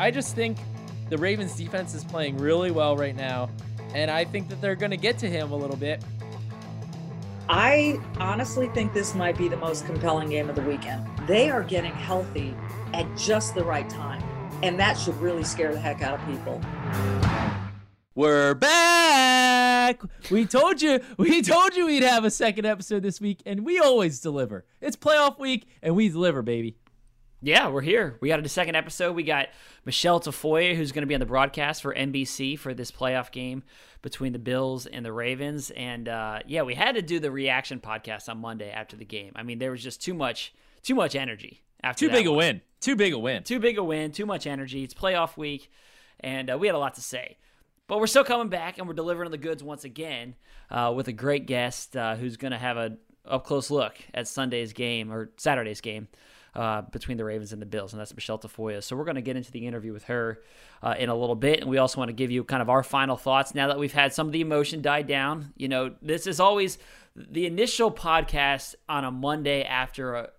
I just think the Ravens defense is playing really well right now, and I think that they're going to get to him a little bit. I honestly think this might be the most compelling game of the weekend. They are getting healthy at just the right time, and that should really scare the heck out of people. We're back. We told you, we told you we'd have a second episode this week, and we always deliver. It's playoff week, and we deliver, baby. Yeah, we're here. We got a second episode. We got Michele Tafoya, who's going to be on the broadcast for NBC for this playoff game between the Bills and the Ravens. And uh, yeah, we had to do the reaction podcast on Monday after the game. I mean, there was just too much, too much energy after. Too big one. a win. Too big a win. Too big a win. Too much energy. It's playoff week, and uh, we had a lot to say. But we're still coming back, and we're delivering the goods once again uh, with a great guest uh, who's going to have a up close look at Sunday's game or Saturday's game uh, between the Ravens and the Bills, and that's Michele Tafoya. So we're going to get into the interview with her uh, in a little bit, and we also want to give you kind of our final thoughts now that we've had some of the emotion die down. You know, this is always the initial podcast on a Monday after a,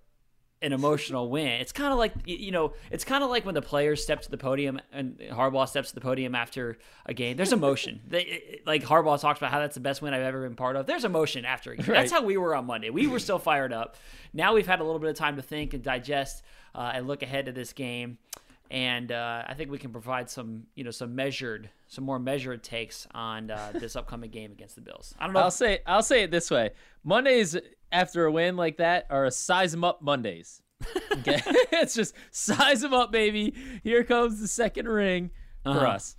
an emotional win. It's kind of like you know, it's kind of like when the players step to the podium and Harbaugh steps to the podium after a game. There's emotion. they, like Harbaugh talks about how that's the best win I've ever been part of. There's emotion after a game. Right. That's how we were on Monday. We were still fired up. Now we've had a little bit of time to think and digest uh, and look ahead to this game. And uh, I think we can provide some, you know, some measured, some more measured takes on uh, this upcoming game against the Bills. I don't know. I'll say, I'll say it this way: Mondays after a win like that are a size them up Mondays. Okay, it's just size them up, baby. Here comes the second ring for uh-huh. us.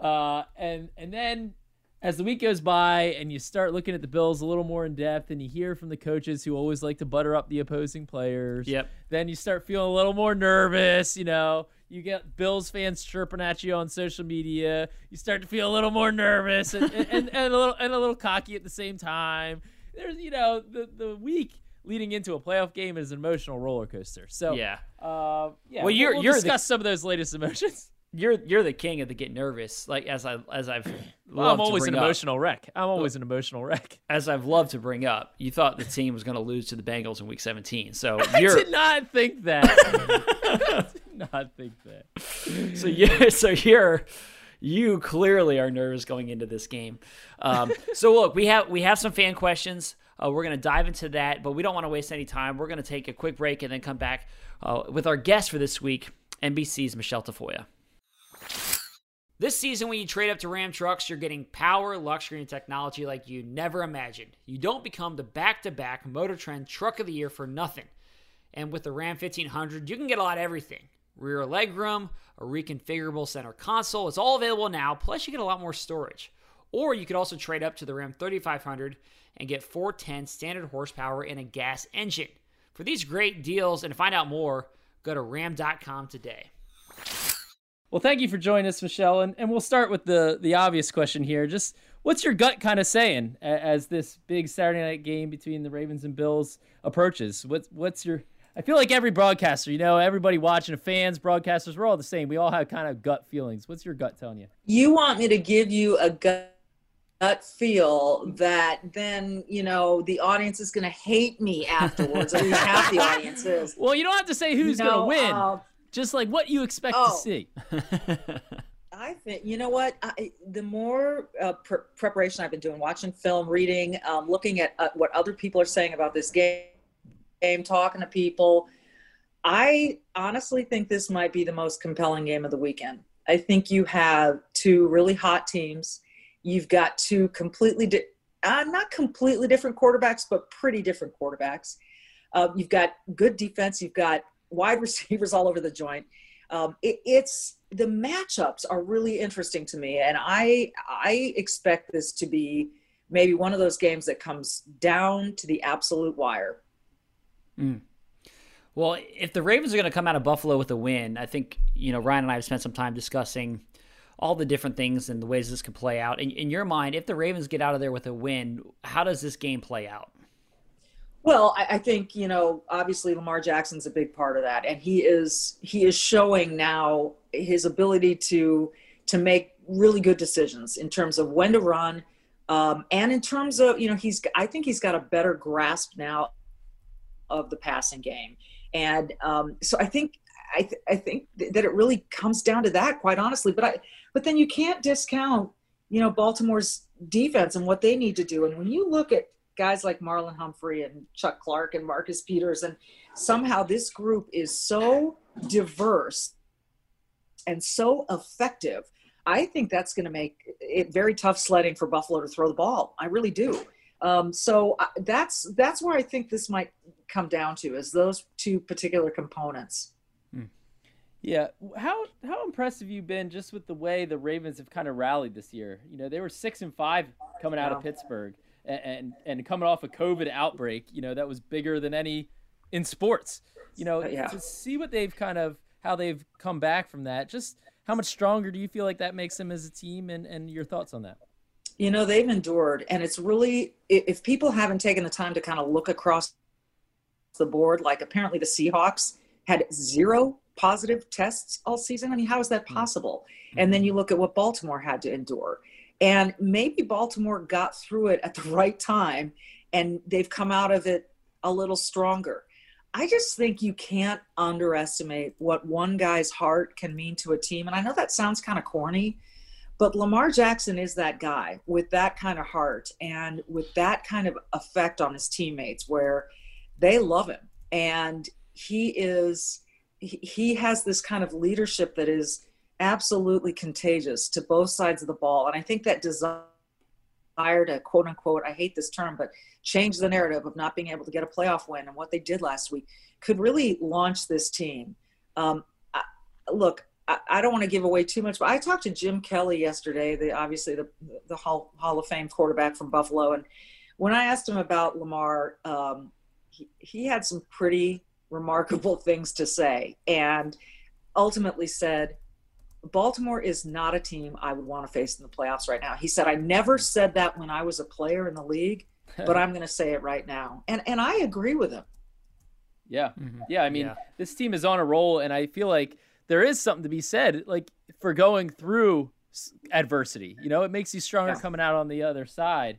Uh, and and then as the week goes by and you start looking at the Bills a little more in depth and you hear from the coaches who always like to butter up the opposing players. Yep. Then you start feeling a little more nervous, you know. You get Bills fans chirping at you on social media. You start to feel a little more nervous and, and, and, a little and a little cocky at the same time there's you know the the week leading into a playoff game is an emotional roller coaster. So yeah, uh, yeah. Well, you're we'll you're discuss the, some of those latest emotions. You're you're the king of the get nervous. Like as I as I've well, I'm always an up. emotional wreck. I'm always an emotional wreck. As I've loved to bring up, you thought the team was going to lose to the Bengals in Week 17. So I you're did not think that. I did not think that. So you so you're you clearly are nervous going into this game. Um, so look, we have we have some fan questions. Uh, we're going to dive into that, but we don't want to waste any time. We're going to take a quick break and then come back uh, with our guest for this week, NBC's Michele Tafoya. This season, when you trade up to Ram trucks, you're getting power, luxury, and technology like you never imagined. You don't become the back to back Motor Trend Truck of the Year for nothing. And with the Ram 1500, you can get a lot of everything rear legroom, a reconfigurable center console. It's all available now, plus, you get a lot more storage. Or you could also trade up to the Ram 3500 and get 410 standard horsepower in a gas engine. For these great deals and to find out more, go to ram.com today. Well, thank you for joining us, Michele. And, and we'll start with the, the obvious question here. Just what's your gut kind of saying as this big Saturday night game between the Ravens and Bills approaches? What's, what's your. I feel like every broadcaster, you know, everybody watching, fans, broadcasters, we're all the same. We all have kind of gut feelings. What's your gut telling you? You want me to give you a gut gut feel that then you know the audience is going to hate me afterwards at least half the audience is well you don't have to say who's know, going to win uh, just like what you expect oh, to see i think you know what I, the more uh, pre- preparation i've been doing watching film reading um, looking at uh, what other people are saying about this game game talking to people i honestly think this might be the most compelling game of the weekend i think you have two really hot teams You've got two completely, di- uh, not completely different quarterbacks, but pretty different quarterbacks. Uh, you've got good defense. You've got wide receivers all over the joint. Um, it, it's the matchups are really interesting to me, and I I expect this to be maybe one of those games that comes down to the absolute wire. Mm. Well, if the Ravens are going to come out of Buffalo with a win, I think you know Ryan and I have spent some time discussing all the different things and the ways this could play out. In, in your mind, if the Ravens get out of there with a win, how does this game play out? Well, I, I, think you know, obviously Lamar Jackson's a big part of that, and he is he is showing now his ability to to make really good decisions in terms of when to run, um, and in terms of you know he's I think he's got a better grasp now of the passing game, and um, so I think I, th- I think that it really comes down to that, quite honestly. But I, but then you can't discount, you know, Baltimore's defense and what they need to do. And when you look at guys like Marlon Humphrey and Chuck Clark and Marcus Peters, and somehow this group is so diverse and so effective. I think that's going to make it very tough sledding for Buffalo to throw the ball. I really do. Um, so uh, that's that's where I think this might come down to is those two particular components. Hmm. Yeah, how how impressed have you been just with the way the Ravens have kind of rallied this year? You know, they were six and five coming out of Pittsburgh, and, and and coming off a COVID outbreak. You know, that was bigger than any in sports. You know, yeah. to see what they've kind of how they've come back from that. Just how much stronger do you feel like that makes them as a team, and and your thoughts on that? You know, they've endured, and it's really if people haven't taken the time to kind of look across the board, like apparently the Seahawks had zero positive tests all season. I mean, how is that hmm. possible? And then you look at what Baltimore had to endure. And maybe Baltimore got through it at the right time and they've come out of it a little stronger. I just think you can't underestimate what one guy's heart can mean to a team. And I know that sounds kind of corny, but Lamar Jackson is that guy with that kind of heart and with that kind of effect on his teammates where they love him. And he is, he has this kind of leadership that is absolutely contagious to both sides of the ball. And I think that desire to quote unquote, I hate this term, but change the narrative of not being able to get a playoff win and what they did last week could really launch this team. Um, I, look, I, I, don't want to give away too much, but I talked to Jim Kelly yesterday, the obviously the the Hall, Hall of Fame quarterback from Buffalo, and when I asked him about Lamar, um, he, he had some pretty remarkable things to say, and ultimately said. Baltimore is not a team I would want to face in the playoffs right now. He said, I never said that when I was a player in the league but I'm going to say it right now. And and I agree with him. Yeah. Mm-hmm. Yeah, I mean, yeah. this team is on a roll and I feel like there is something to be said like for going through adversity. You know, it makes you stronger yeah. coming out on the other side.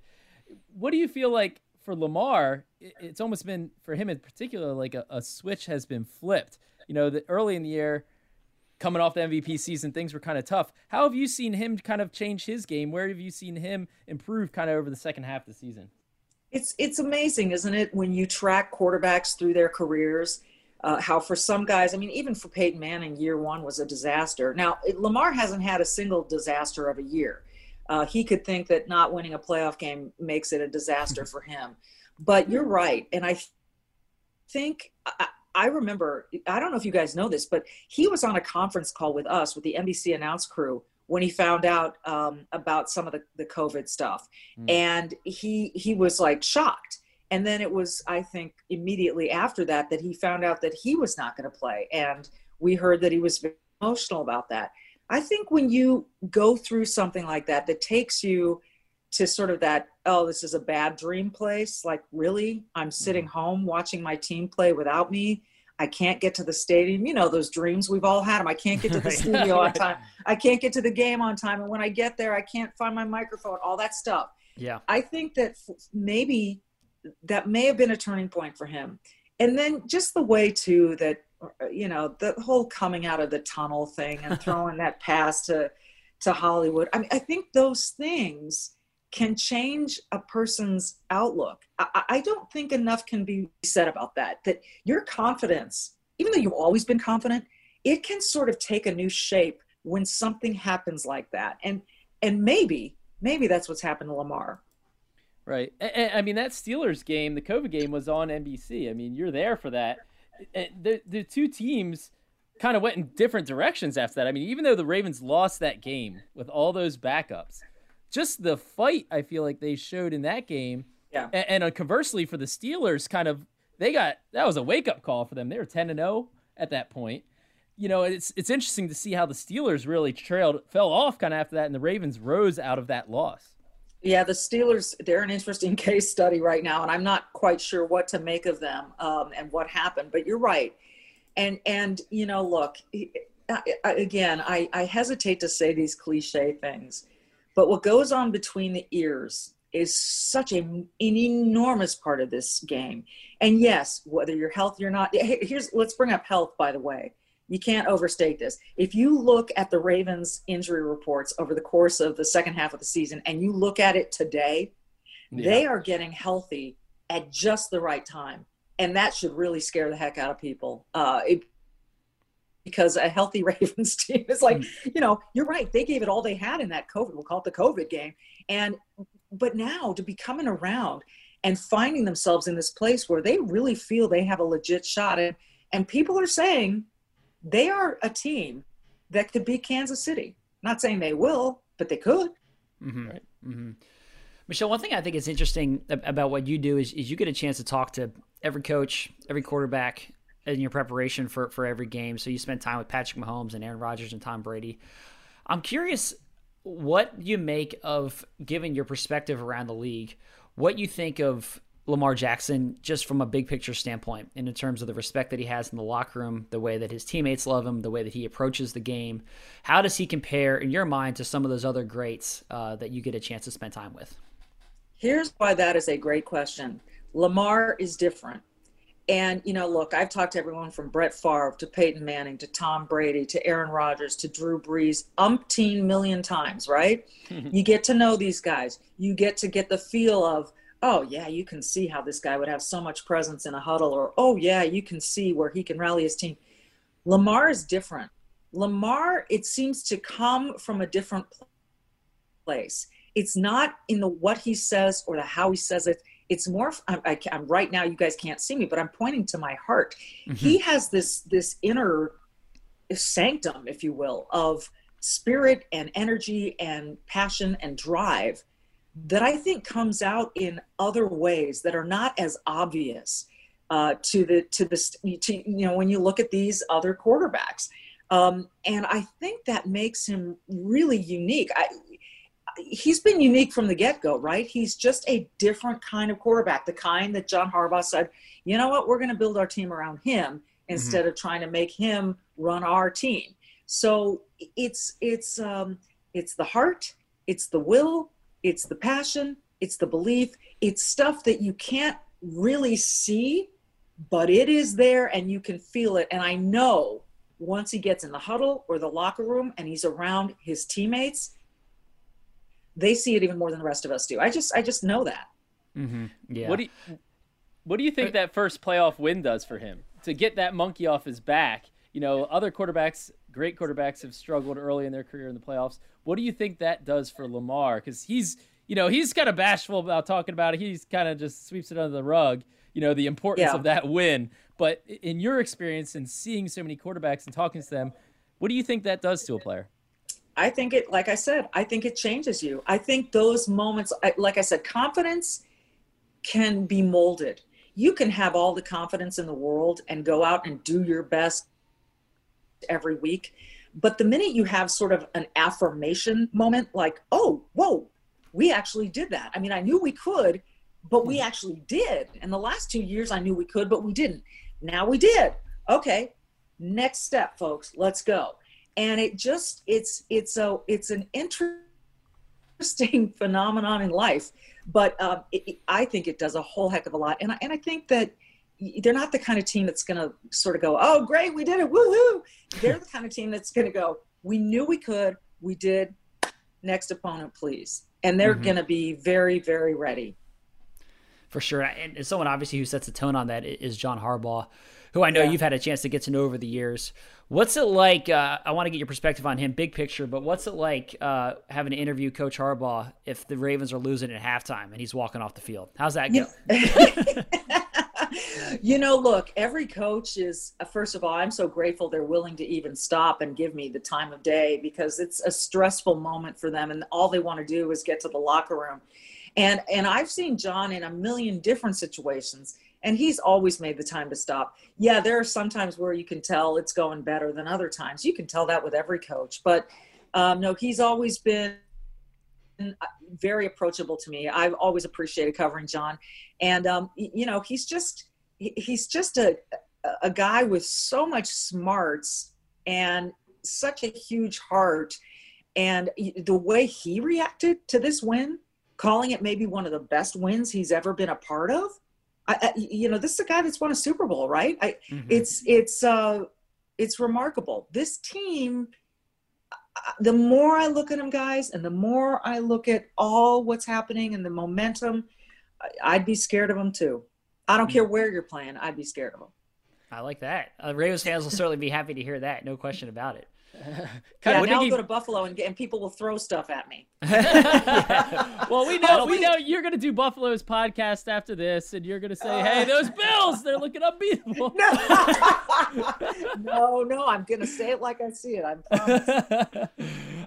What do you feel like for Lamar? It's almost been for him in particular like a, a switch has been flipped. You know, that early in the year coming off the MVP season, things were kind of tough. How have you seen him kind of change his game? Where have you seen him improve kind of over the second half of the season? It's it's amazing, isn't it, when you track quarterbacks through their careers? Uh, how for some guys, I mean, even for Peyton Manning, year one was a disaster. Now Lamar hasn't had a single disaster of a year. Uh, he could think that not winning a playoff game makes it a disaster for him. But you're right, and I think I, I remember. I don't know if you guys know this, but he was on a conference call with us with the NBC announce crew when he found out um, about some of the, the COVID stuff. Mm. And he he was like shocked. And then it was, I think, immediately after that that he found out that he was not going to play. And we heard that he was very emotional about that. I think when you go through something like that, that takes you to sort of that, oh, this is a bad dream place. Like, really? I'm sitting mm. home watching my team play without me I can't get to the stadium. You know, those dreams we've all had them. I can't get to the studio on time. I can't get to the game on time. And when I get there, I can't find my microphone, all that stuff. Yeah. I think that maybe that may have been a turning point for him. And then just the way, too, that, you know, the whole coming out of the tunnel thing and throwing that pass to, to Hollywood. I mean, I think those things can change a person's outlook. I, I, don't think enough can be said about that. That your confidence, even though you've always been confident, it can sort of take a new shape when something happens like that. And and maybe maybe that's what's happened to Lamar. Right. I mean that Steelers game, the COVID game, was on NBC. I mean you're there for that. The the two teams kind of went in different directions after that. I mean even though the Ravens lost that game with all those backups just the fight I feel like they showed in that game. Yeah. And, and uh, conversely for the Steelers, kind of they got that was a wake up call for them. They were ten and zero oh at that point. You know, it's it's interesting to see how the Steelers really trailed, fell off kind of after that, and the Ravens rose out of that loss. Yeah, the Steelers, they're an interesting case study right now, and I'm not quite sure what to make of them um, and what happened, but you're right. And, and you know, look, again, I, I hesitate to say these cliche things, but what goes on between the ears is such a, an enormous part of this game. And yes, whether you're healthy or not, here's let's bring up health. By the way, You can't overstate this. If you look at the Ravens injury reports over the course of the second half of the season and you look at it today, yeah. they are getting healthy at just the right time. And that should really scare the heck out of people. Uh, it, because a healthy Ravens team is like, hmm. you know, you're right. They gave it all they had in that COVID. We'll call it the COVID game. And, but now to be coming around and finding themselves in this place where they really feel they have a legit shot. And, and people are saying they are a team that could beat Kansas City. Not saying they will, but they could. Mm-hmm. Right. Mm-hmm. Michele, one thing I think is interesting about what you do is, is you get a chance to talk to every coach, every quarterback in your preparation for, for every game. So you spend time with Patrick Mahomes and Aaron Rodgers and Tom Brady. I'm curious what you make of giving your perspective around the league, what you think of Lamar Jackson just from a big picture standpoint and in terms of the respect that he has in the locker room, the way that his teammates love him, the way that he approaches the game. How does he compare in your mind to some of those other greats uh, that you get a chance to spend time with? Here's why that is a great question. Lamar is different. And, you know, look, I've talked to everyone from Brett Favre to Peyton Manning to Tom Brady to Aaron Rodgers to Drew Brees umpteen million times, right? you get to know these guys. You get to get the feel of, oh, yeah, you can see how this guy would have so much presence in a huddle, or, oh, yeah, you can see where he can rally his team. Lamar is different. Lamar, it seems to come from a different place. It's not in the what he says or the how he says it it's more I'm, I, am right now you guys can't see me but i'm pointing to my heart. Mm-hmm. he has this this inner sanctum if you will of spirit and energy and passion and drive that i think comes out in other ways that are not as obvious uh, to the to the to, you know when you look at these other quarterbacks. Um, and i think that makes him really unique. I, he's been unique from the get go, right? He's just a different kind of quarterback, the kind that John Harbaugh said, you know what, we're going to build our team around him instead mm-hmm. of trying to make him run our team. So it's it's um, it's the heart, it's the will, it's the passion, it's the belief, it's stuff that you can't really see, but it is there and you can feel it. And I know once he gets in the huddle or the locker room and he's around his teammates they see it even more than the rest of us do. I just I just know that. Mm-hmm. Yeah. What do you, what do you think that first playoff win does for him to get that monkey off his back? You know, other quarterbacks, great quarterbacks, have struggled early in their career in the playoffs. What do you think that does for Lamar? Because he's you know he's kind of bashful about talking about it. He's kind of just sweeps it under the rug. You know the importance yeah. of that win. But in your experience and seeing so many quarterbacks and talking to them, what do you think that does to a player? I think it, like I said, I think it changes you. I think those moments, like I said, confidence can be molded. You can have all the confidence in the world and go out and do your best every week. But the minute you have sort of an affirmation moment, like, oh, whoa, we actually did that. I mean, I knew we could, but we hmm. actually did. And the last two years, I knew we could, but we didn't. Now we did. Okay, next step, folks. Let's go and it just it's it's a it's an interesting phenomenon in life. But um, it, it, i think it does a whole heck of a lot. And I, and I think that they're not the kind of team that's going to sort of go oh great we did it woohoo. They're the kind of team that's going to go we knew we could. We did. Next opponent please. And they're mm-hmm. going to be very very ready for sure and someone obviously who sets the tone on that is john harbaugh who I know yeah. you've had a chance to get to know over the years. What's it like? Uh, I want to get your perspective on him, big picture, but what's it like uh, having to interview Coach Harbaugh if the Ravens are losing at halftime and he's walking off the field? How's that go? you know, look, every coach is, uh, first of all, I'm so grateful they're willing to even stop and give me the time of day because it's a stressful moment for them and all they want to do is get to the locker room. And, and I've seen John in a million different situations and he's always made the time to stop. Yeah, there are some times where you can tell it's going better than other times. You can tell that with every coach, but um, no, he's always been very approachable to me. I've always appreciated covering John, and um, you know, he's just he's just a a guy with so much smarts and such a huge heart, and the way he reacted to this win, calling it maybe one of the best wins he's ever been a part of I, you know, this is a guy that's won a Super Bowl, right? I, mm-hmm. It's it's uh, it's remarkable. This team, the more I look at them, guys, and the more I look at all what's happening and the momentum, I'd be scared of them too. I don't care where you're playing. I'd be scared of them. I like that. Uh, Ravens fans will certainly be happy to hear that. No question about it. yeah, now I'll you... go to Buffalo and, and people will throw stuff at me. yeah. Well, we know we know you're going to do Buffalo's podcast after this, and you're going to say, "Hey, those Bills, they're looking unbeatable." No, no, no I'm going to say it like I see it. I'm.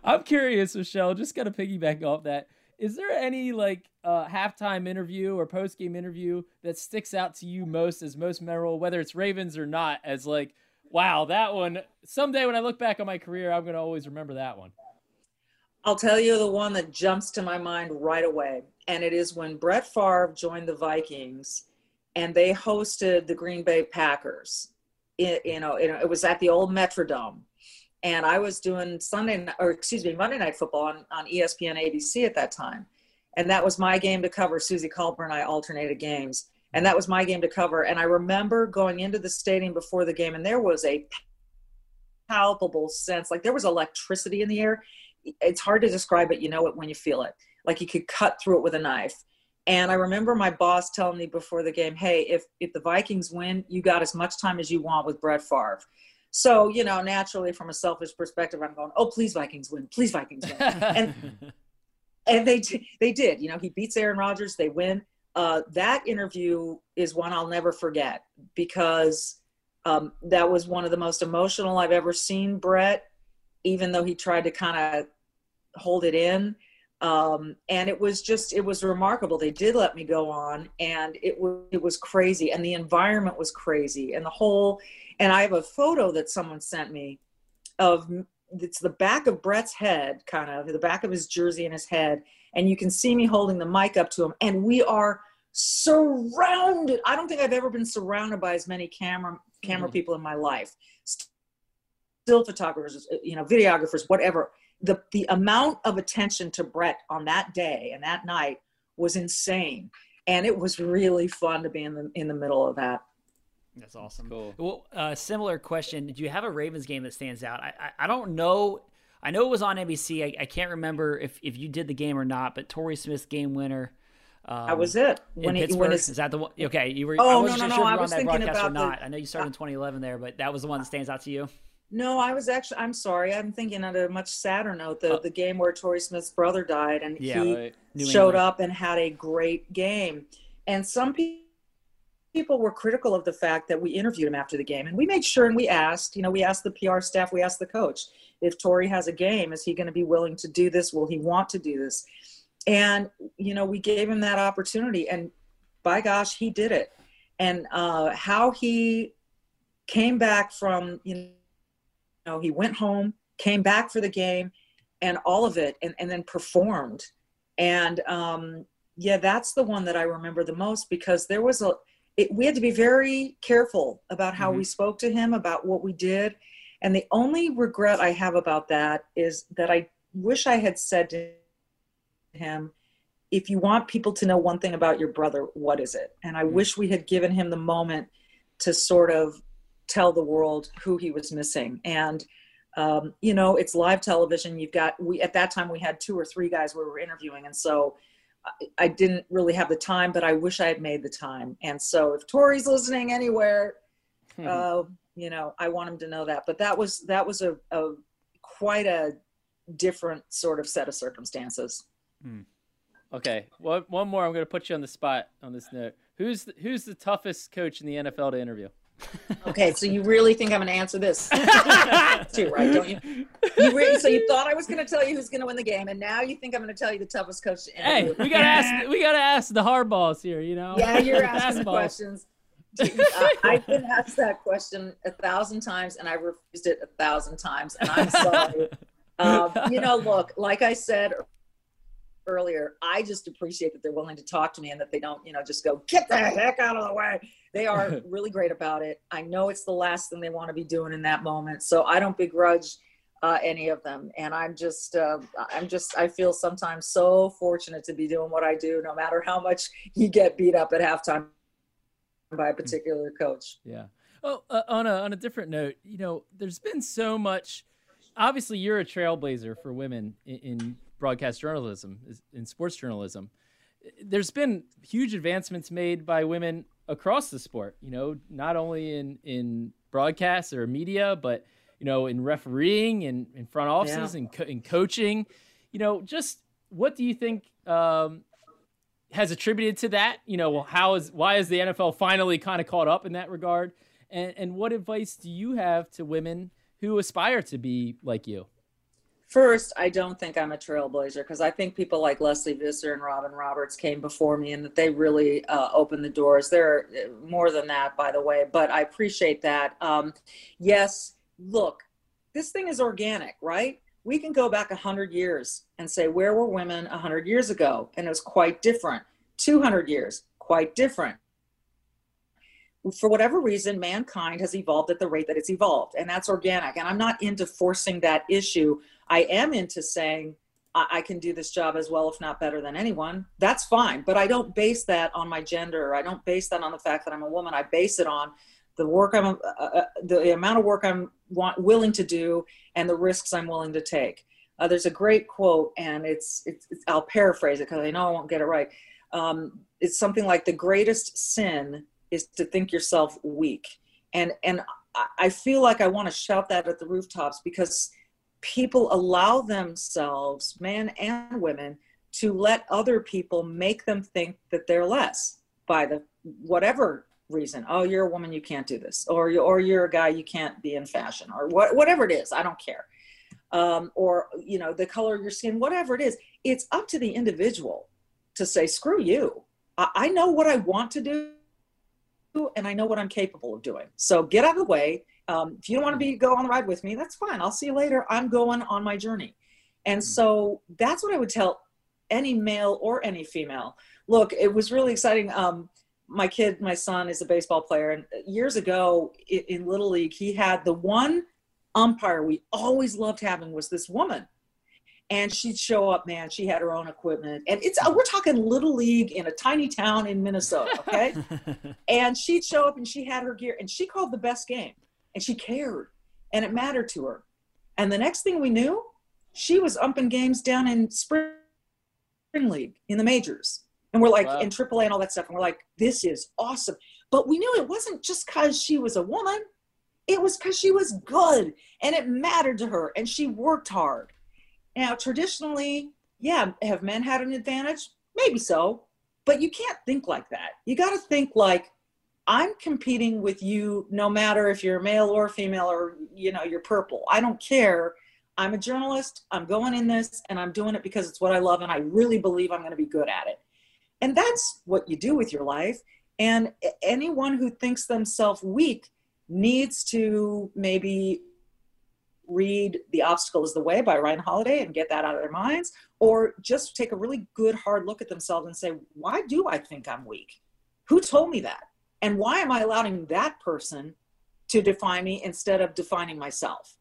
I'm curious, Michele. Just kind of piggyback off that. Is there any like uh, halftime interview or post game interview that sticks out to you most as most memorable, whether it's Ravens or not? As like wow, that one. Someday when I look back on my career, I'm going to always remember that one. I'll tell you the one that jumps to my mind right away. And it is when Brett Favre joined the Vikings and they hosted the Green Bay Packers. It, you know, it, it was at the old Metrodome. And I was doing Sunday, or excuse me, Monday Night Football on, on ESPN ABC at that time. And that was my game to cover. Suzy Kolber and I alternated games and that was my game to cover. And I remember going into the stadium before the game, and there was a palpable sense, like there was electricity in the air. It's hard to describe it. You know it when you feel it. Like you could cut through it with a knife. And I remember my boss telling me before the game, "Hey, if if the Vikings win, you got as much time as you want with Brett Favre." So you know, naturally, from a selfish perspective, I'm going, "Oh, please Vikings win, please Vikings win," and and they they did. You know, he beats Aaron Rodgers, they win uh, that interview is one I'll never forget because um, that was one of the most emotional I've ever seen Brett, even though he tried to kind of hold it in. Um, and it was just, it was remarkable. They did let me go on and it was, it was crazy. And the environment was crazy and the whole, and I have a photo that someone sent me of, it's the back of Brett's head, kind of the back of his jersey and his head and you can see me holding the mic up to him and we are surrounded i don't think i've ever been surrounded by as many camera camera mm people in my life still photographers you know videographers whatever the the amount of attention to brett on that day and that night was insane and it was really fun to be in the in the middle of that that's awesome. Cool. Well, uh, similar question. Do you have a Ravens game that stands out? I, I, I don't know I know it was on NBC. I, I, can't remember if, if you did the game or not, but Torrey Smith game winner. Um, that was it. When in he, Pittsburgh. When is that the one? Okay, you were. Oh, I wasn't no, no, sure no. if you were on that broadcast or not. The, I know you started in 2011 there, but that was the one that stands out to you. No, I was actually. I'm sorry. I'm thinking on a much sadder note. The uh, the game where Torrey Smith's brother died, and yeah, he right. showed up and had a great game. And some people people were critical of the fact that we interviewed him after the game and we made sure and we asked you know we asked the pr staff we asked the coach if Torrey has a game, is he going to be willing to do this? Will he want to do this? And, you know, we gave him that opportunity and by gosh, he did it. And uh, how he came back from, you know, he went home, came back for the game and all of it and, and then performed. And um, yeah, that's the one that I remember the most because there was a, it, we had to be very careful about how mm-hmm. we spoke to him, about what we did and the only regret I have about that is that I wish I had said to him, if you want people to know one thing about your brother, what is it? And I mm-hmm. wish we had given him the moment to sort of tell the world who he was missing. And, um, you know, it's live television. You've got, we, at that time, we had two or three guys we were interviewing. And so I, I didn't really have the time, but I wish I had made the time. And so if Torrey's listening anywhere, hmm. uh, you know i want him to know that but that was that was a, a quite a different sort of set of circumstances hmm. okay one, one more. I'm going to put you on the spot on this note. Who's the, who's the toughest coach in the nfl to interview? Okay so you really think i'm going to answer this? Too right don't you? You really, so you thought i was going to tell you who's going to win the game and now you think i'm going to tell you the toughest coach to interview. hey we got to ask we got to ask the hard balls here you know? Yeah you're asking questions. I've been asked that question a thousand times and I refused it a thousand times, and I'm sorry. um, you know, look, like I said earlier, I just appreciate that they're willing to talk to me and that they don't, you know, just go get the heck out of the way. They are really great about it. I know it's the last thing they want to be doing in that moment, so I don't begrudge uh, any of them. And I'm just, uh, I'm just, I feel sometimes so fortunate to be doing what I do, no matter how much you get beat up at halftime by a particular coach. Yeah. Oh, uh, on a on a different note, you know, there's been so much. Obviously, you're a trailblazer for women in, in broadcast journalism, in sports journalism. There's been huge advancements made by women across the sport. You know, not only in in broadcast or media, but you know, in refereeing and in front offices yeah. and co- in coaching. You know, just what do you think um, has attributed to that? You know, how is why is the NFL finally kind of caught up in that regard? And and what advice do you have to women who aspire to be like you? First, I don't think I'm a trailblazer because I think people like Lesley Visser and Robin Roberts came before me and that they really uh, opened the doors. There are more than that, by the way, but I appreciate that. Um, yes, look, this thing is organic, right? We can go back 100 years and say, where were women 100 years ago? And it was quite different. 200 years, quite different for whatever reason, mankind has evolved at the rate that it's evolved, and that's organic. And I'm not into forcing that issue. I am into saying I, I can do this job as well, if not better than anyone. That's fine. But I don't base that on my gender. I don't base that on the fact that I'm a woman. I base it on the work I'm, uh, uh, the amount of work I'm want, willing to do, and the risks I'm willing to take. Uh, there's a great quote, and it's, it's, it's I'll paraphrase it because I know I won't get it right. Um, it's something like the greatest sin is to think yourself weak. And and I feel like I want to shout that at the rooftops because people allow themselves, men and women, to let other people make them think that they're less by the whatever reason. Oh, you're a woman, you can't do this, or you or you're a guy, you can't be in fashion, or what, whatever it is. I don't care. Um, or you know the color of your skin, whatever it is. It's up to the individual to say, screw you. I, I know what I want to do and I know what I'm capable of doing. So get out of the way. Um, if you don't want to be go on the ride with me, that's fine. I'll see you later. I'm going on my journey. And so that's what I would tell any male or any female. Look, it was really exciting. Um, my kid, my son, is a baseball player, and years ago in, in Little League, he had the one umpire we always loved having was this woman and she'd show up man she had her own equipment and it's we're talking little league in a tiny town in minnesota okay and she'd show up and she had her gear and she called the best game and she cared and it mattered to her and the next thing we knew she was umping games down in spring league in the majors and we're like wow. in AAA and all that stuff and we're like this is awesome but we knew it wasn't just because she was a woman it was because she was good and it mattered to her and she worked hard now, traditionally, yeah, have men had an advantage? Maybe so, but you can't think like that. You got to think like, I'm competing with you no matter if you're male or female or you know you're purple. I don't care. I'm a journalist. I'm going in this and I'm doing it because it's what I love and I really believe I'm going to be good at it. And that's what you do with your life. And anyone who thinks themselves weak needs to maybe read The Obstacle is the Way by Ryan Holiday and get that out of their minds, or just take a really good hard look at themselves and say, why do I think I'm weak? Who told me that? And why am I allowing that person to define me instead of defining myself?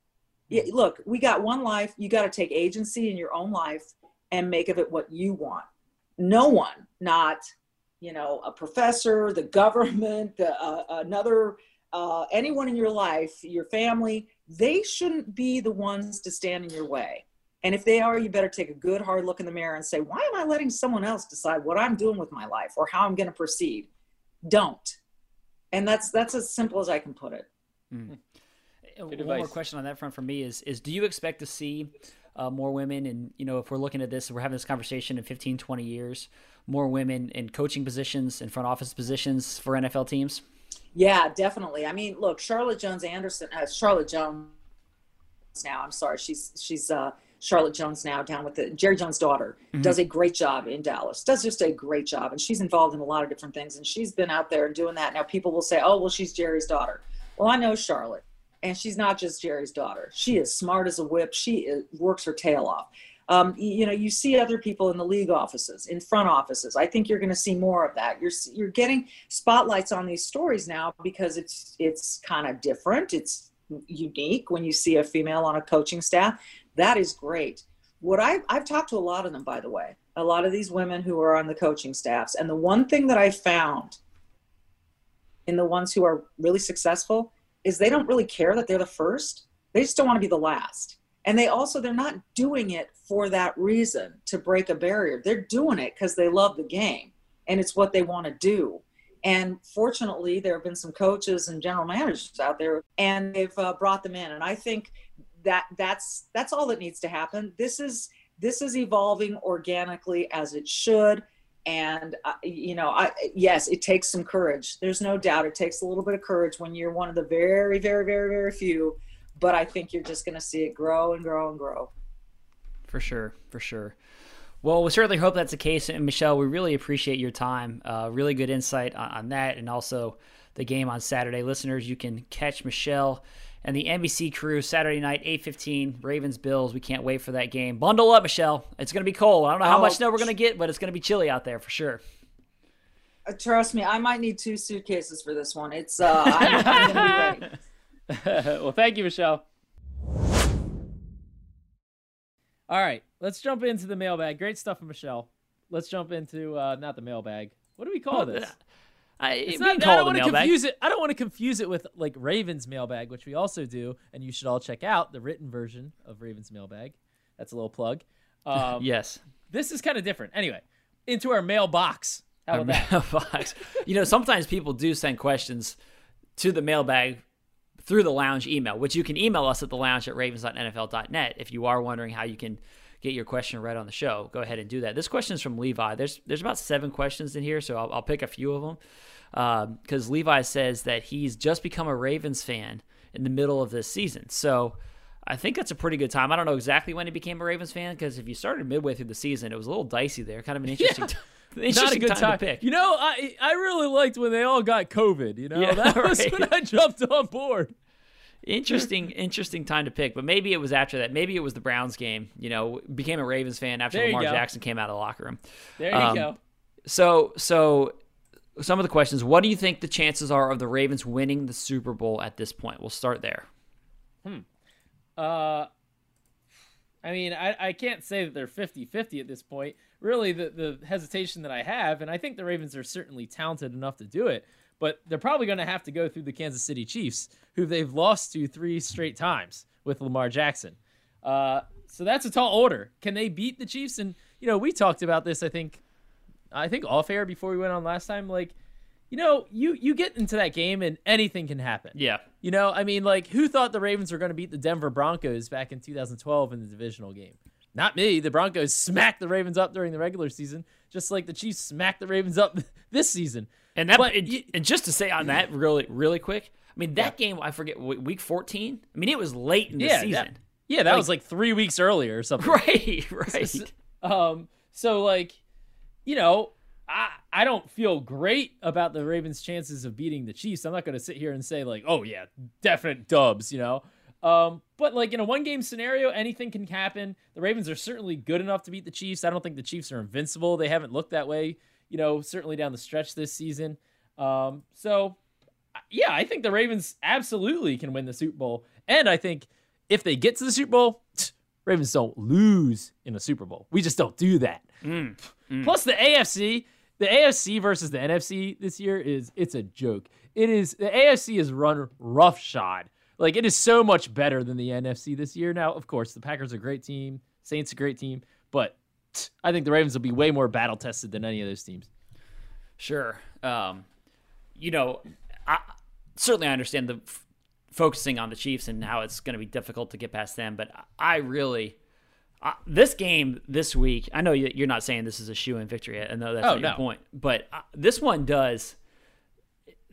Yeah, look, we got one life. You got to take agency in your own life and make of it what you want. No one, not you know, a professor, the government, the, uh, another, uh, anyone in your life, your family, they shouldn't be the ones to stand in your way. And if they are, you better take a good hard look in the mirror and say, why am I letting someone else decide what I'm doing with my life or how I'm going to proceed? Don't. And that's that's as simple as I can put it. Mm. One advice. more question on that front for me is is do you expect to see uh, more women and you know if we're looking at this we're having this conversation in 15 20 years more women in coaching positions and front office positions for NFL teams? Yeah, definitely. I mean, look, Charlotte Jones Anderson, uh, Charlotte Jones now. I'm sorry, she's she's uh, Charlotte Jones now down with the Jerry Jones' daughter. Mm-hmm. Does a great job in Dallas. Does just a great job, and she's involved in a lot of different things. And she's been out there and doing that. Now people will say, "Oh, well, she's Jerry's daughter." Well, I know Charlotte, and she's not just Jerry's daughter. She is smart as a whip. She is, works her tail off. Um, you know, you see other people in the league offices, in front offices. I think you're going to see more of that. You're you're getting spotlights on these stories now because it's it's kind of different. It's unique when you see a female on a coaching staff. That is great. What I I've talked to a lot of them, by the way, a lot of these women who are on the coaching staffs, and the one thing that I found in the ones who are really successful is they don't really care that they're the first. They just don't want to be the last. And they also they're not doing it for that reason to break a barrier. They're doing it because they love the game and it's what they want to do. And fortunately, there have been some coaches and general managers out there, and they've uh, brought them in. And I think that that's that's all that needs to happen. This is this is evolving organically as it should. And uh, you know, I yes, it takes some courage. There's no doubt it takes a little bit of courage when you're one of the very, very, very, very few. But I think you're just going to see it grow and grow and grow. For sure, for sure. Well, we certainly hope that's the case. And Michele, we really appreciate your time. Uh, really good insight on, on, that and also the game on Saturday. Listeners, you can catch Michele and the NBC crew Saturday night, 8.15, Ravens Bills. We can't wait for that game. Bundle up, Michele. It's going to be cold. I don't know how oh, much snow we're going to get, but it's going to be chilly out there for sure. Uh, trust me, I might need two suitcases for this one. It's uh, I'm, I'm going to be ready. well, thank you, Michele. All right, let's jump into the mailbag. Great stuff from Michele. Let's jump into uh, not the mailbag. What do we call this? I, it's not, I don't want to confuse it. I don't want to confuse it with like Ravens mailbag, which we also do, and you should all check out the written version of Ravens mailbag. That's a little plug. Um, yes, this is kind of different. Anyway, into our mailbox. How our mailbox. you know, sometimes people do send questions to the mailbag through the lounge email, which you can email us at the lounge at ravens.nfl.net if you are wondering how you can get your question read on the show. Go ahead and do that. This question is from Levi. There's there's about seven questions in here, so I'll, I'll pick a few of them because um, Levi says that he's just become a Ravens fan in the middle of this season. So I think that's a pretty good time. I don't know exactly when he became a Ravens fan because if you started midway through the season, it was a little dicey there. Kind of an interesting. Yeah. Not a good time, time, to pick. You know, I I really liked when they all got COVID. You know, yeah, that was right. when I jumped on board. Interesting, interesting time to pick, but maybe it was after that. Maybe it was the Browns game. You know, became a Ravens fan after Lamar Jackson came out of the locker room. There you um, go. So, so some of the questions. What do you think the chances are of the Ravens winning the Super Bowl at this point? We'll start there. Hmm. Uh, I mean, I, I can't say that they're 50 50 at this point. Really, the, the hesitation that I have, and I think the Ravens are certainly talented enough to do it, but they're probably going to have to go through the Kansas City Chiefs, who they've lost to three straight times with Lamar Jackson. Uh, so that's a tall order. Can they beat the Chiefs? And you know, we talked about this. I think, I think off air before we went on last time. Like, you know, you you get into that game and anything can happen. Yeah. You know, I mean, like, who thought the Ravens were going to beat the Denver Broncos back in 2012 in the divisional game? Not me. The Broncos smacked the Ravens up during the regular season, just like the Chiefs smacked the Ravens up this season. And that, but, and, and just to say on that really, really quick, I mean that yeah. game I forget week fourteen. I mean it was late in the yeah, season. That, yeah, that like, was like three weeks earlier or something. Right, right. um, so like, you know, I I don't feel great about the Ravens' chances of beating the Chiefs. I'm not going to sit here and say like, oh yeah, definite dubs. You know, um, but like in a one game scenario, anything can happen. The Ravens are certainly good enough to beat the Chiefs. I don't think the Chiefs are invincible. They haven't looked that way, you know, certainly down the stretch this season. Um, so yeah, I think the Ravens absolutely can win the Super Bowl. And I think if they get to the Super Bowl, Ravens don't lose in a Super Bowl. We just don't do that. Mm, mm. Plus the AFC, the AFC versus the NFC this year is it's a joke. It is the AFC is run roughshod like it is so much better than the NFC this year. Now, of course, the Packers are a great team, Saints a great team, but I think the Ravens will be way more battle tested than any of those teams. Sure. Um, you know, I, certainly I understand the f- focusing on the Chiefs and how it's going to be difficult to get past them, but I really. Uh, this game this week, I know you're not saying this is a shoe in victory. I know that's oh, not your point, but uh, this one does.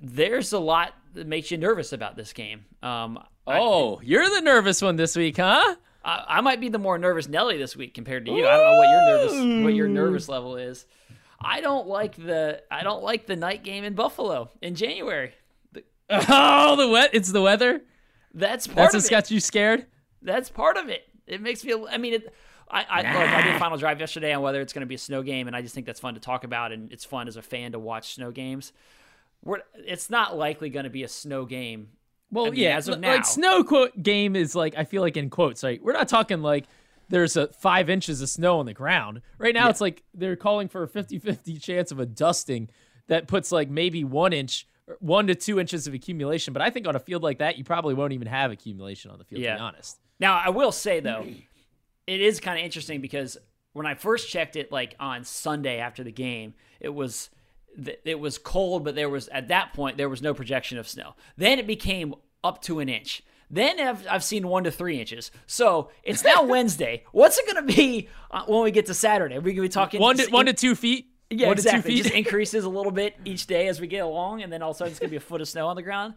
There's a lot that makes you nervous about this game. Um, oh, I, you're the nervous one this week, huh? I, I, might be the more nervous Nelly this week compared to you. Ooh. I don't know what your nervous what your nervous level is. I don't like the I don't like the night game in Buffalo in January. The, oh, the wet. It's the weather. That's part That's what's got you scared. That's part of it. It makes me. I mean, it, I I, nah. look, I did final drive yesterday on whether it's going to be a snow game, and I just think that's fun to talk about, and it's fun as a fan to watch snow games we're it's not likely going to be a snow game. Well, I mean, yeah, as of now, like snow quote game is like I feel like in quotes. Like we're not talking like there's a five inches of snow on the ground. Right now, yeah. it's like they're calling for a 50-50 chance of a dusting that puts like maybe one inch one to two inches of accumulation. But I think on a field like that, you probably won't even have accumulation on the field. Yeah. To be honest. Now, I will say though, it is kind of interesting because when I first checked it, like on Sunday after the game, it was th- it was cold, but there was at that point there was no projection of snow. Then it became up to an inch. Then I've, I've seen one to three inches. So it's now Wednesday. What's it going to be uh, when we get to Saturday? Are we going to be talking One to just one to two feet. yeah, one exactly. to two It just increases a little bit each day as we get along, and then all of a sudden it's going to be a foot of snow on the ground.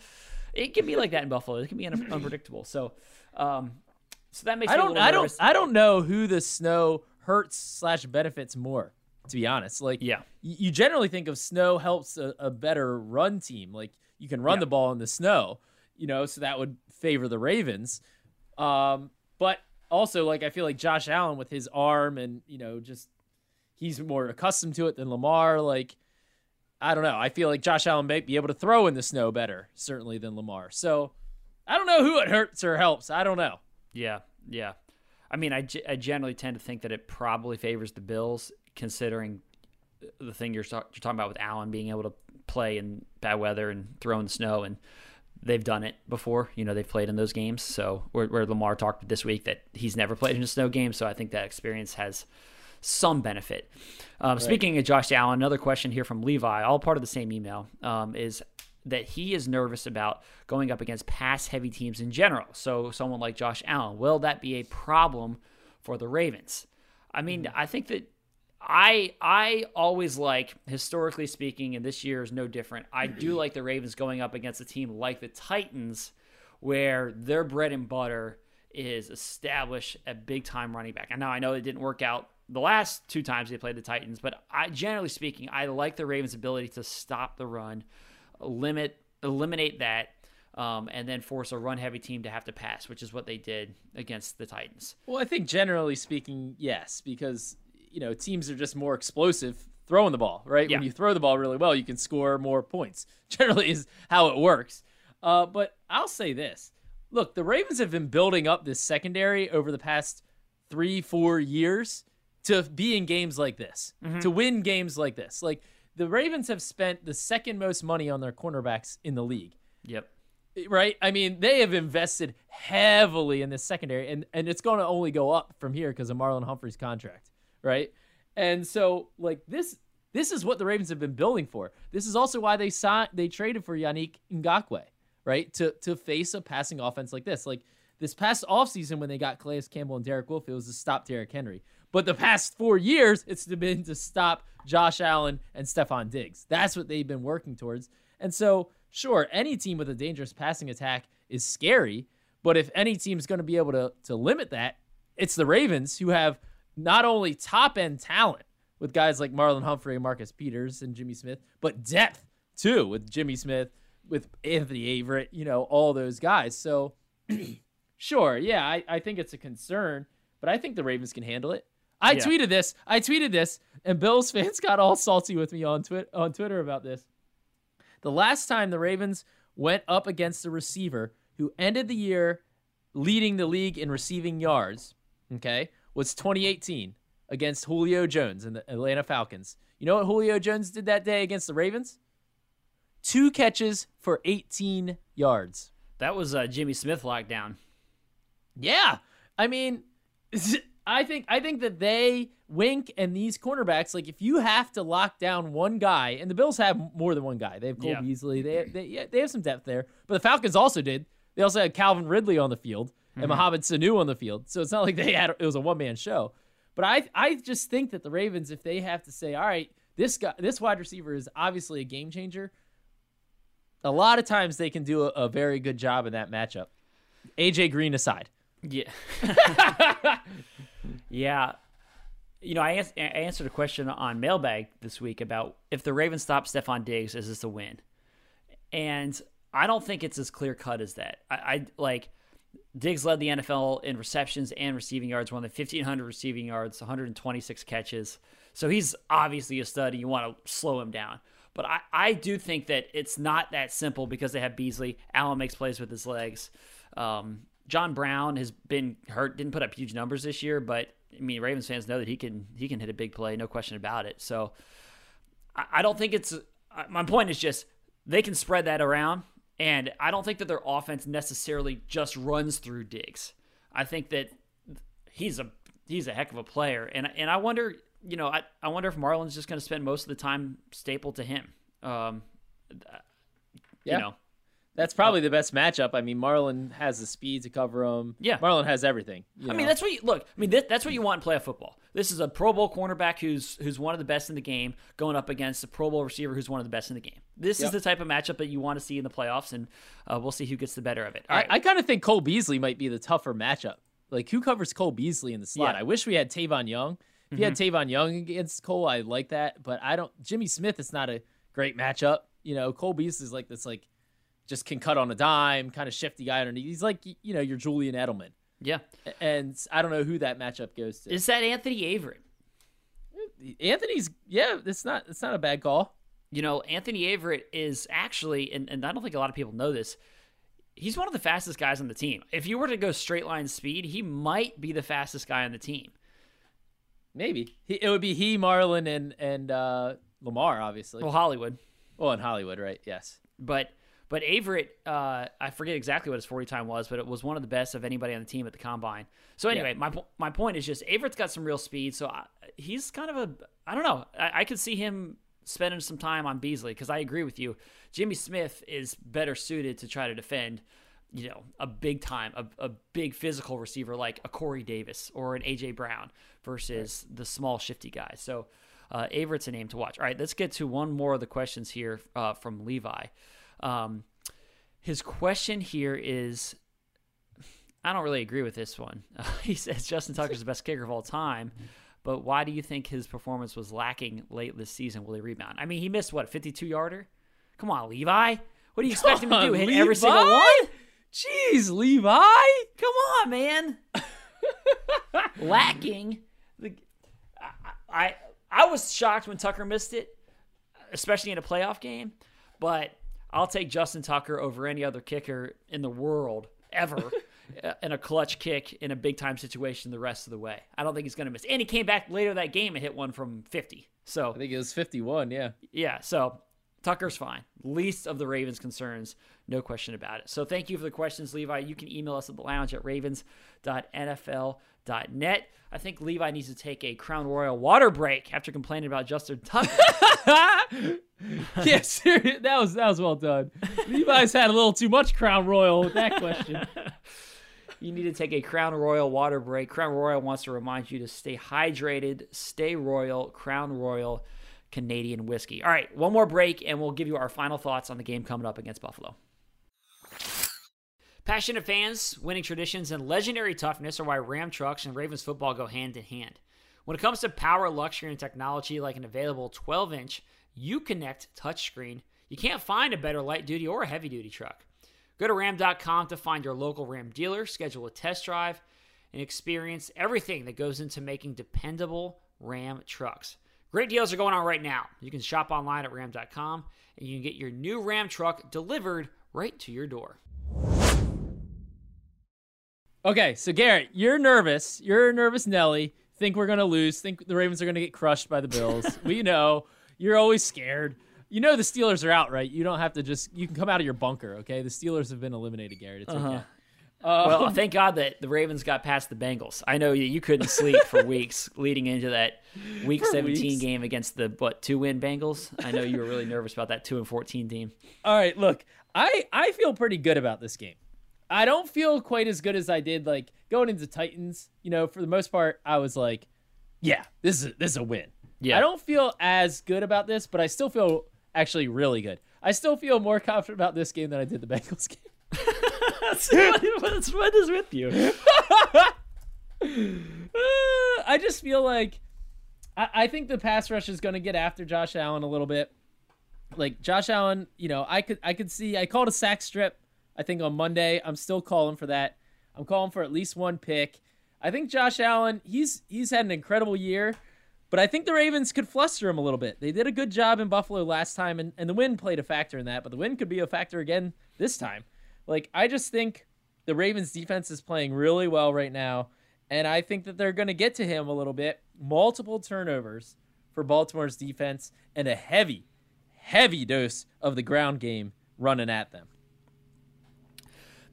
It can be like that in Buffalo. It can be un- unpredictable. So, um, so that makes I me a don't. I don't. nervous. I don't know who the snow hurts slash benefits more. To be honest, like Yeah. you generally think of snow helps a, a better run team. Like you can run Yeah. the ball in the snow, you know, so that would favor the Ravens. Um, but also, like I feel like Josh Allen with his arm and you know just he's more accustomed to it than Lamar. Like I don't know. I feel like Josh Allen may be able to throw in the snow better, certainly than Lamar. So I don't know who it hurts or helps. I don't know. Yeah, yeah. I mean, I, I generally tend to think that it probably favors the Bills, considering the thing you're, you're talking about with Allen being able to play in bad weather and throw in the snow, and they've done it before. You know, they've played in those games. So where, where Lamar talked this week that he's never played in a snow game, so I think that experience has some benefit. Um, Speaking of Josh Allen, another question here from Levi, all part of the same email, um, is that he is nervous about going up against pass heavy teams in general. So, someone like Josh Allen, will that be a problem for the Ravens? I mean, I think that I I always like historically speaking, and this year is no different. I do like the Ravens going up against a team like the Titans, where their bread and butter is establish a big time running back. And now I know it didn't work out the last two times they played the Titans, but I generally speaking, I like the Ravens' ability to stop the run, limit eliminate that. Um, and then force a run heavy team to have to pass, which is what they did against the Titans. Well, I think generally speaking, yes, because you know teams are just more explosive throwing the ball, right? Yeah. When you throw the ball really well, you can score more points. Generally, is how it works. Uh, but I'll say this: look, the Ravens have been building up this secondary over the past three, four years to be in games like this, to win games like this. Like the Ravens have spent the second most money on their cornerbacks in the league Yep. right? I mean, they have invested heavily in this secondary, and and it's going to only go up from here because of Marlon Humphrey's contract, right? And so, like this, this is what the Ravens have been building for. This is also why they signed, they traded for Yannick Ngakoue, right? To to face a passing offense like this, like. This past offseason when they got Calais Campbell and Derek Wolfe, it was to stop Derrick Henry. But the past four years, it's been to stop Josh Allen and Stefon Diggs. That's what they've been working towards. And so, sure, any team with a dangerous passing attack is scary. But if any team's going to be able to, to limit that, it's the Ravens who have not only top end talent with guys like Marlon Humphrey, Marcus Peters, and Jimmy Smith, but depth too with Jimmy Smith, with Anthony Averett, you know, all those guys. So, sure, yeah, I, I think it's a concern, but I think the Ravens can handle it. I Yeah. tweeted this. I tweeted this, and Bills fans got all salty with me on Twitter on Twitter about this. The last time the Ravens went up against a receiver who ended the year leading the league in receiving yards, okay, was 2018 against Julio Jones and the Atlanta Falcons. You know what Julio Jones did that day against the Ravens? Two catches for 18 yards. That was uh, Jimmy Smith lockdown. Yeah. I mean, I think I think that they Wink and these cornerbacks, like if you have to lock down one guy, and the Bills have more than one guy. They have Cole Yeah. Beasley. They they yeah, they have some depth there. But the Falcons also did. They also had Calvin Ridley on the field and mm-hmm. Mohamed Sanu on the field. So it's not like they had it was a one man show. But I I just think that the Ravens, if they have to say, all right, this guy this wide receiver is obviously a game changer, a lot of times they can do a, a very good job in that matchup. AJ Green aside. Yeah. yeah. You know, I, ans- I answered a question on Mailbag this week about if the Ravens stop Stefon Diggs, is this a win? And I don't think it's as clear cut as that. I, I like Diggs led the NFL in receptions and receiving yards, won the 1,500 receiving yards, 126 catches. So he's obviously a stud, and you want to slow him down. But I, I do think that it's not that simple because they have Beasley. Allen makes plays with his legs. Um, John Brown has been hurt, didn't put up huge numbers this year, but I mean, Ravens fans know that he can he can hit a big play, no question about it. So I, I don't think it's. My point is just they can spread that around. And I don't think that their offense necessarily just runs through Diggs. I think that he's a he's a heck of a player, and and I wonder, you know, I, I wonder if Marlon's just going to spend most of the time stapled to him. Um, yeah. You know, that's probably the best matchup. I mean, Marlon has the speed to cover him. Yeah. Marlon has everything. I know? mean, that's what you look. I mean, that's what you want in playoff football. This is a Pro Bowl cornerback who's who's one of the best in the game going up against a Pro Bowl receiver who's one of the best in the game. This Yep. is the type of matchup that you want to see in the playoffs, and uh, we'll see who gets the better of it. All I, right. I kind of think Cole Beasley might be the tougher matchup. Like, who covers Cole Beasley in the slot? Yeah. Mm-hmm. I wish we had Tavon Young. If you had Tavon Young against Cole, I like that. But I don't. Jimmy Smith is not a great matchup. You know, Cole Beasley is like this, like just can cut on a dime, kind of shifty guy underneath. He's like you know your Julian Edelman, yeah. and I don't know who that matchup goes to. Is that Anthony Averett? Anthony's yeah, it's not it's not a bad call. You know, Anthony Averett is actually, and, and I don't think a lot of people know this, he's one of the fastest guys on the team. If you were to go straight line speed, he might be the fastest guy on the team. Maybe he, it would be he, Marlon, and and uh, Lamar, obviously. Well, Hollywood. Oh, in Hollywood, right? Yes. But but Averett, uh, I forget exactly what his 40 time was, but it was one of the best of anybody on the team at the combine. So anyway, my my point is just Averett's got some real speed, so I, he's kind of a I don't know. I, I could see him spending some time on Beasley because I agree with you. Jimmy Smith is better suited to try to defend. You know, a big time, a, a big physical receiver like a Corey Davis or an AJ Brown versus the small shifty guy. So, uh, Averett's a name to watch. All right, let's get to one more of the questions here uh, from Levi. Um, his question here is I don't really agree with this one. he says Justin Tucker's the best kicker of all time, but why do you think his performance was lacking late this season? Will he rebound? I mean, he missed what, 52 yarder? Come on, Levi. What do you expect him to do? Come Hit every single one? Jeez, Levi. Come on, man. Lacking. The, I, I I was shocked when Tucker missed it, especially in a playoff game. But I'll take Justin Tucker over any other kicker in the world ever in a clutch kick in a big time situation the rest of the way. I don't think he's going to miss. And he came back later that game and hit one from 50. So I think it was 51. Yeah. yeah, so Tucker's fine. Least of the Ravens' concerns, no question about it. So thank you for the questions, Levi. You can email us at the lounge at ravens.nfl.net. I think Levi needs to take a Crown Royal water break after complaining about Justin Tucker. yeah, serious. That was that was well done. Levi's had a little too much Crown Royal with that question. you need to take a Crown Royal water break. Crown Royal wants to remind you to stay hydrated, stay royal, Crown Royal Canadian whiskey. All right, one more break, and we'll give you our final thoughts on the game coming up against Buffalo. Passionate fans, winning traditions, and legendary toughness are why Ram trucks and Ravens football go hand in hand. When it comes to power, luxury, and technology like an available 12 inch Uconnect touchscreen, you can't find a better light duty or heavy duty truck. Go to ram.com to find your local Ram dealer, schedule a test drive, and experience everything that goes into making dependable Ram trucks. Great deals are going on right now. You can shop online at ram.com and you can get your new Ram truck delivered right to your door. Okay, so Garrett, you're nervous. You're a nervous Nelly. Think we're gonna lose. Think the Ravens are gonna get crushed by the Bills. we know. You're always scared. You know the Steelers are out, right? You don't have to just. You can come out of your bunker. Okay, the Steelers have been eliminated, Garrett. It's okay. Uh-huh. Well, um, thank God that the Ravens got past the Bengals. I know you, you couldn't sleep for weeks leading into that Week For 17 weeks. game against the what two win Bengals. I know you were really nervous about that two and 14 team. All right, look, I I feel pretty good about this game. I don't feel quite as good as I did like going into Titans. You know, for the most part, I was like, yeah, this is this is a win. Yeah. I don't feel as good about this, but I still feel actually really good. I still feel more confident about this game than I did the Bengals game. What's what is with you? Uh, I just feel like I, I think the pass rush is going to get after Josh Allen a little bit. Like Josh Allen, you know, I could I could see I called a sack strip. I think on Monday. I'm still calling for that. I'm calling for at least one pick. I think Josh Allen, he's he's had an incredible year, but I think the Ravens could fluster him a little bit. They did a good job in Buffalo last time, and, and the win played a factor in that, but the win could be a factor again this time. Like I just think the Ravens defense is playing really well right now, and I think that they're going to get to him a little bit. Multiple turnovers for Baltimore's defense and a heavy, heavy dose of the ground game running at them.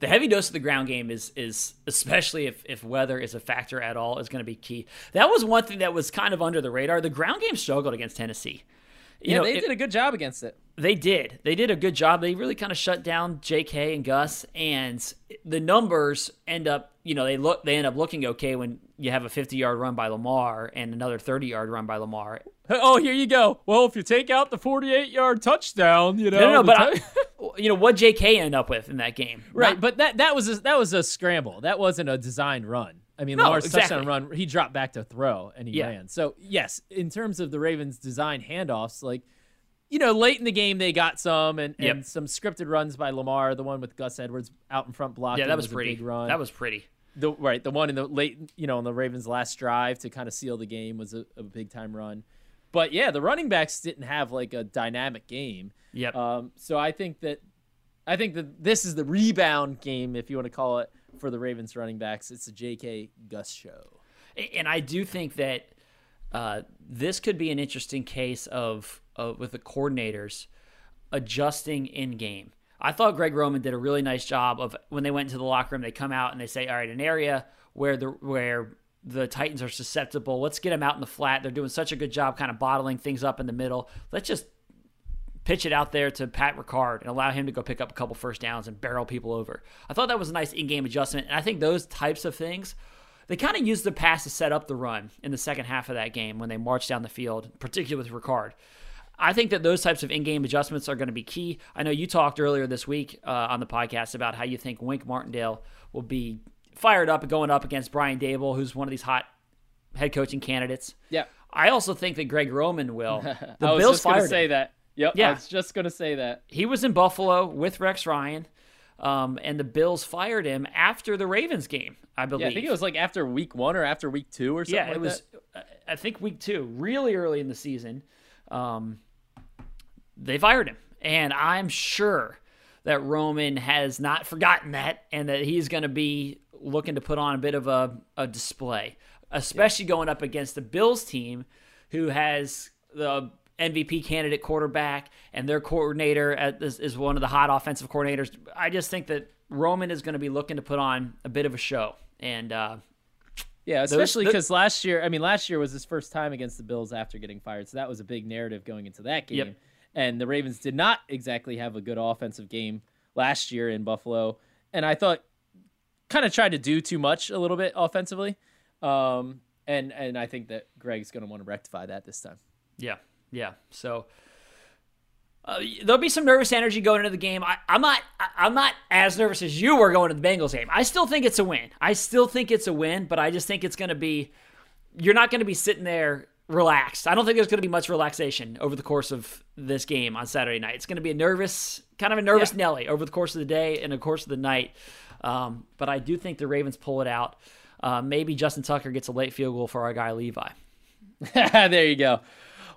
The heavy dose of the ground game is is especially if, if weather is a factor at all is going to be key. That was one thing that was kind of under the radar. The ground game struggled against Tennessee. You yeah, know, they it, did a good job against it. They did. They did a good job. They really kind of shut down J.K. and Gus, and the numbers end up. You know, they look. They end up looking okay when you have a 50 yard run by Lamar and another 30 yard run by Lamar. Oh, here you go. Well, if you take out the 48 yard touchdown, you know. No, no, no but t- I, you know what J.K. end up with in that game, right? Not, but that that was a, that was a scramble. That wasn't a designed run. I mean, no, Lamar's exactly. touchdown run, he dropped back to throw and he yeah. ran. So yes, in terms of the Ravens' design handoffs, like you know, late in the game they got some and, yep. and some scripted runs by Lamar. The one with Gus Edwards out in front blocking. Yeah, that was, was pretty. big run. That was pretty. The right, the one in the late, you know, in the Ravens' last drive to kind of seal the game was a, a big time run. But yeah, the running backs didn't have like a dynamic game. Yep. Um, so I think that I think that this is the rebound game, if you want to call it, for the Ravens running backs. It's a J.K. Gus show. And I do think that uh, this could be an interesting case of, of with the coordinators adjusting in game. I thought Greg Roman did a really nice job of when they went into the locker room, they come out and they say, "All right, an area where the where the Titans are susceptible, let's get them out in the flat. They're doing such a good job kind of bottling things up in the middle. Let's just pitch it out there to Pat Ricard and allow him to go pick up a couple first downs and barrel people over. I thought that was a nice in-game adjustment, and I think those types of things they kind of used the pass to set up the run in the second half of that game when they marched down the field, particularly with Ricard. I think that those types of in-game adjustments are going to be key. I know you talked earlier this week uh, on the podcast about how you think Wink Martindale will be fired up and going up against Brian Daboll, who's one of these hot head coaching candidates. Yeah. I also think that Greg Roman will. The I was Bills just going to say that. Yep. Yeah. I was just going to say that. He was in Buffalo with Rex Ryan. Um, and the Bills fired him after the Ravens game, I believe. Yeah, I think it was like after week one or after week two or something. Like that. Yeah, it like was. That. I think week two, really early in the season. Um, they fired him, and I'm sure that Roman has not forgotten that, and that he's going to be looking to put on a bit of a, a display, especially yeah. going up against the Bills team, who has the MVP candidate quarterback, and their coordinator is, is one of the hot offensive coordinators. I just think that Roman is going to be looking to put on a bit of a show, and uh, yeah, especially because last year, I mean, last year was his first time against the Bills after getting fired, so that was a big narrative going into that game. Yep. And the Ravens did not exactly have a good offensive game last year in Buffalo, and I thought kind of tried to do too much a little bit offensively. Um, and and I think that Greg's going to want to rectify that this time. Yeah, yeah. So uh, there'll be some nervous energy going into the game. I, am not. I, am not as nervous as you were going to the Bengals game. I still think it's a win. I still think it's a win, but I just think it's going to be. You're not going to be sitting there relaxed. I don't think there's going to be much relaxation over the course of this game on Saturday night. It's going to be a nervous, kind of a nervous yeah. Nelly over the course of the day and the course of the night. Um, but I do think the Ravens pull it out. Uh, maybe Justin Tucker gets a late field goal for our guy Levi. there you go.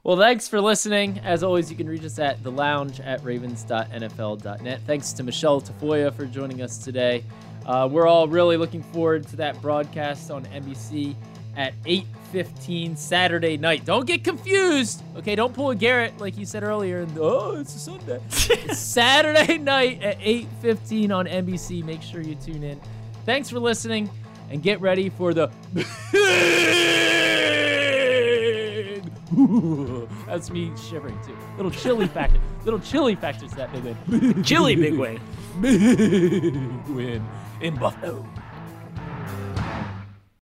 Well, thanks for listening. As always, you can reach us at the lounge at ravens.nfl.net. Thanks to Michele Tafoya for joining us today. Uh, we're all really looking forward to that broadcast on NBC at 8:15 Saturday night. Don't get confused. Okay, don't pull a Garrett like you said earlier. And, oh, it's a Sunday. it's Saturday night at 8:15 on NBC. Make sure you tune in. Thanks for listening and get ready for the That's me shivering too. Little chilly factor. Little chilly factor to that big win. Chilly big win. Big win in Buffalo.